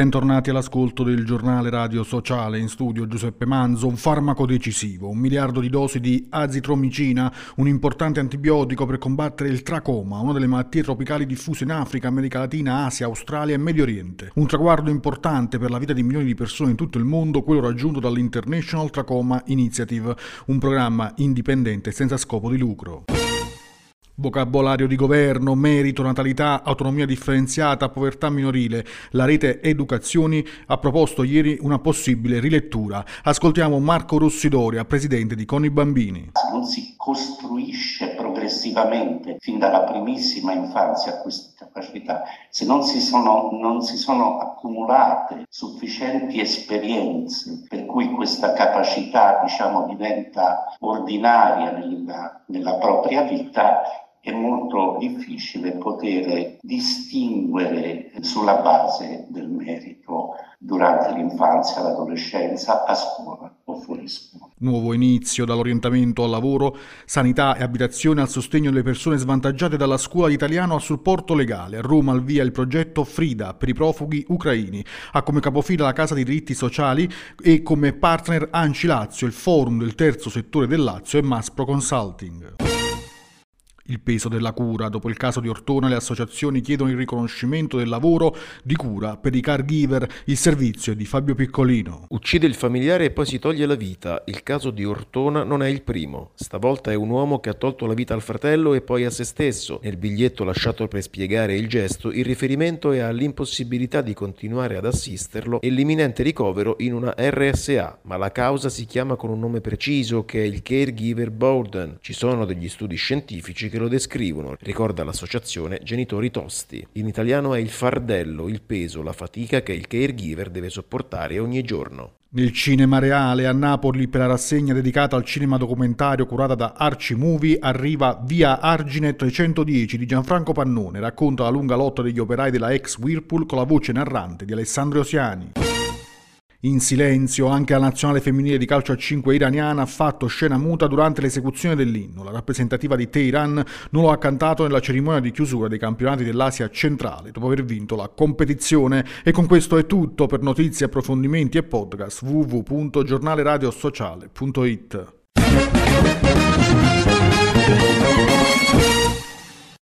Bentornati all'ascolto del giornale radio sociale in studio Giuseppe Manzo, un farmaco decisivo, un miliardo di dosi di azitromicina, un importante antibiotico per combattere il tracoma, una delle malattie tropicali diffuse in Africa, America Latina, Asia, Australia e Medio Oriente. Un traguardo importante per la vita di milioni di persone in tutto il mondo, quello raggiunto dall'International Trachoma Initiative, un programma indipendente senza scopo di lucro. Vocabolario di governo, merito, natalità, autonomia differenziata, povertà minorile. La rete Educazioni ha proposto ieri una possibile rilettura. Ascoltiamo Marco Rossidoria, presidente di Coni Bambini. Non si costruisce progressivamente fin dalla primissima infanzia queste capacità, se non si sono, non si sono accumulate sufficienti esperienze per cui questa capacità diciamo, diventa ordinaria nella, nella propria vita, è molto difficile poter distinguere sulla base del merito durante l'infanzia, l'adolescenza, a scuola o fuori scuola. Nuovo inizio dall'orientamento al lavoro, sanità e abitazione al sostegno delle persone svantaggiate dalla scuola di italiano al supporto legale. A Roma al via il progetto Frida per i profughi ucraini. Ha come capofila la Casa dei diritti sociali e come partner Anci Lazio, il forum del terzo settore del Lazio e Maspro Consulting. Il peso della cura. Dopo il caso di Ortona le associazioni chiedono il riconoscimento del lavoro di cura per i caregiver. Il servizio è di Fabio Piccolino. Uccide il familiare e poi si toglie la vita. Il caso di Ortona non è il primo. Stavolta è un uomo che ha tolto la vita al fratello e poi a se stesso. Nel biglietto lasciato per spiegare il gesto, il riferimento è all'impossibilità di continuare ad assisterlo e l'imminente ricovero in una RSA, ma la causa si chiama con un nome preciso che è il caregiver burden. Ci sono degli studi scientifici che lo descrivono, ricorda l'associazione Genitori Tosti. In italiano è il fardello, il peso, la fatica che il caregiver deve sopportare ogni giorno. Nel cinema reale a Napoli per la rassegna dedicata al cinema documentario curata da Arci Movie arriva Via Argine 310 di Gianfranco Pannone, racconta la lunga lotta degli operai della ex Whirlpool con la voce narrante di Alessandro Osiani. In silenzio, anche la nazionale femminile di calcio a 5 iraniana ha fatto scena muta durante l'esecuzione dell'inno. La rappresentativa di Teheran non lo ha cantato nella cerimonia di chiusura dei campionati dell'Asia centrale, dopo aver vinto la competizione. E con questo è tutto per notizie, approfondimenti e podcast www.giornaleradiosociale.it.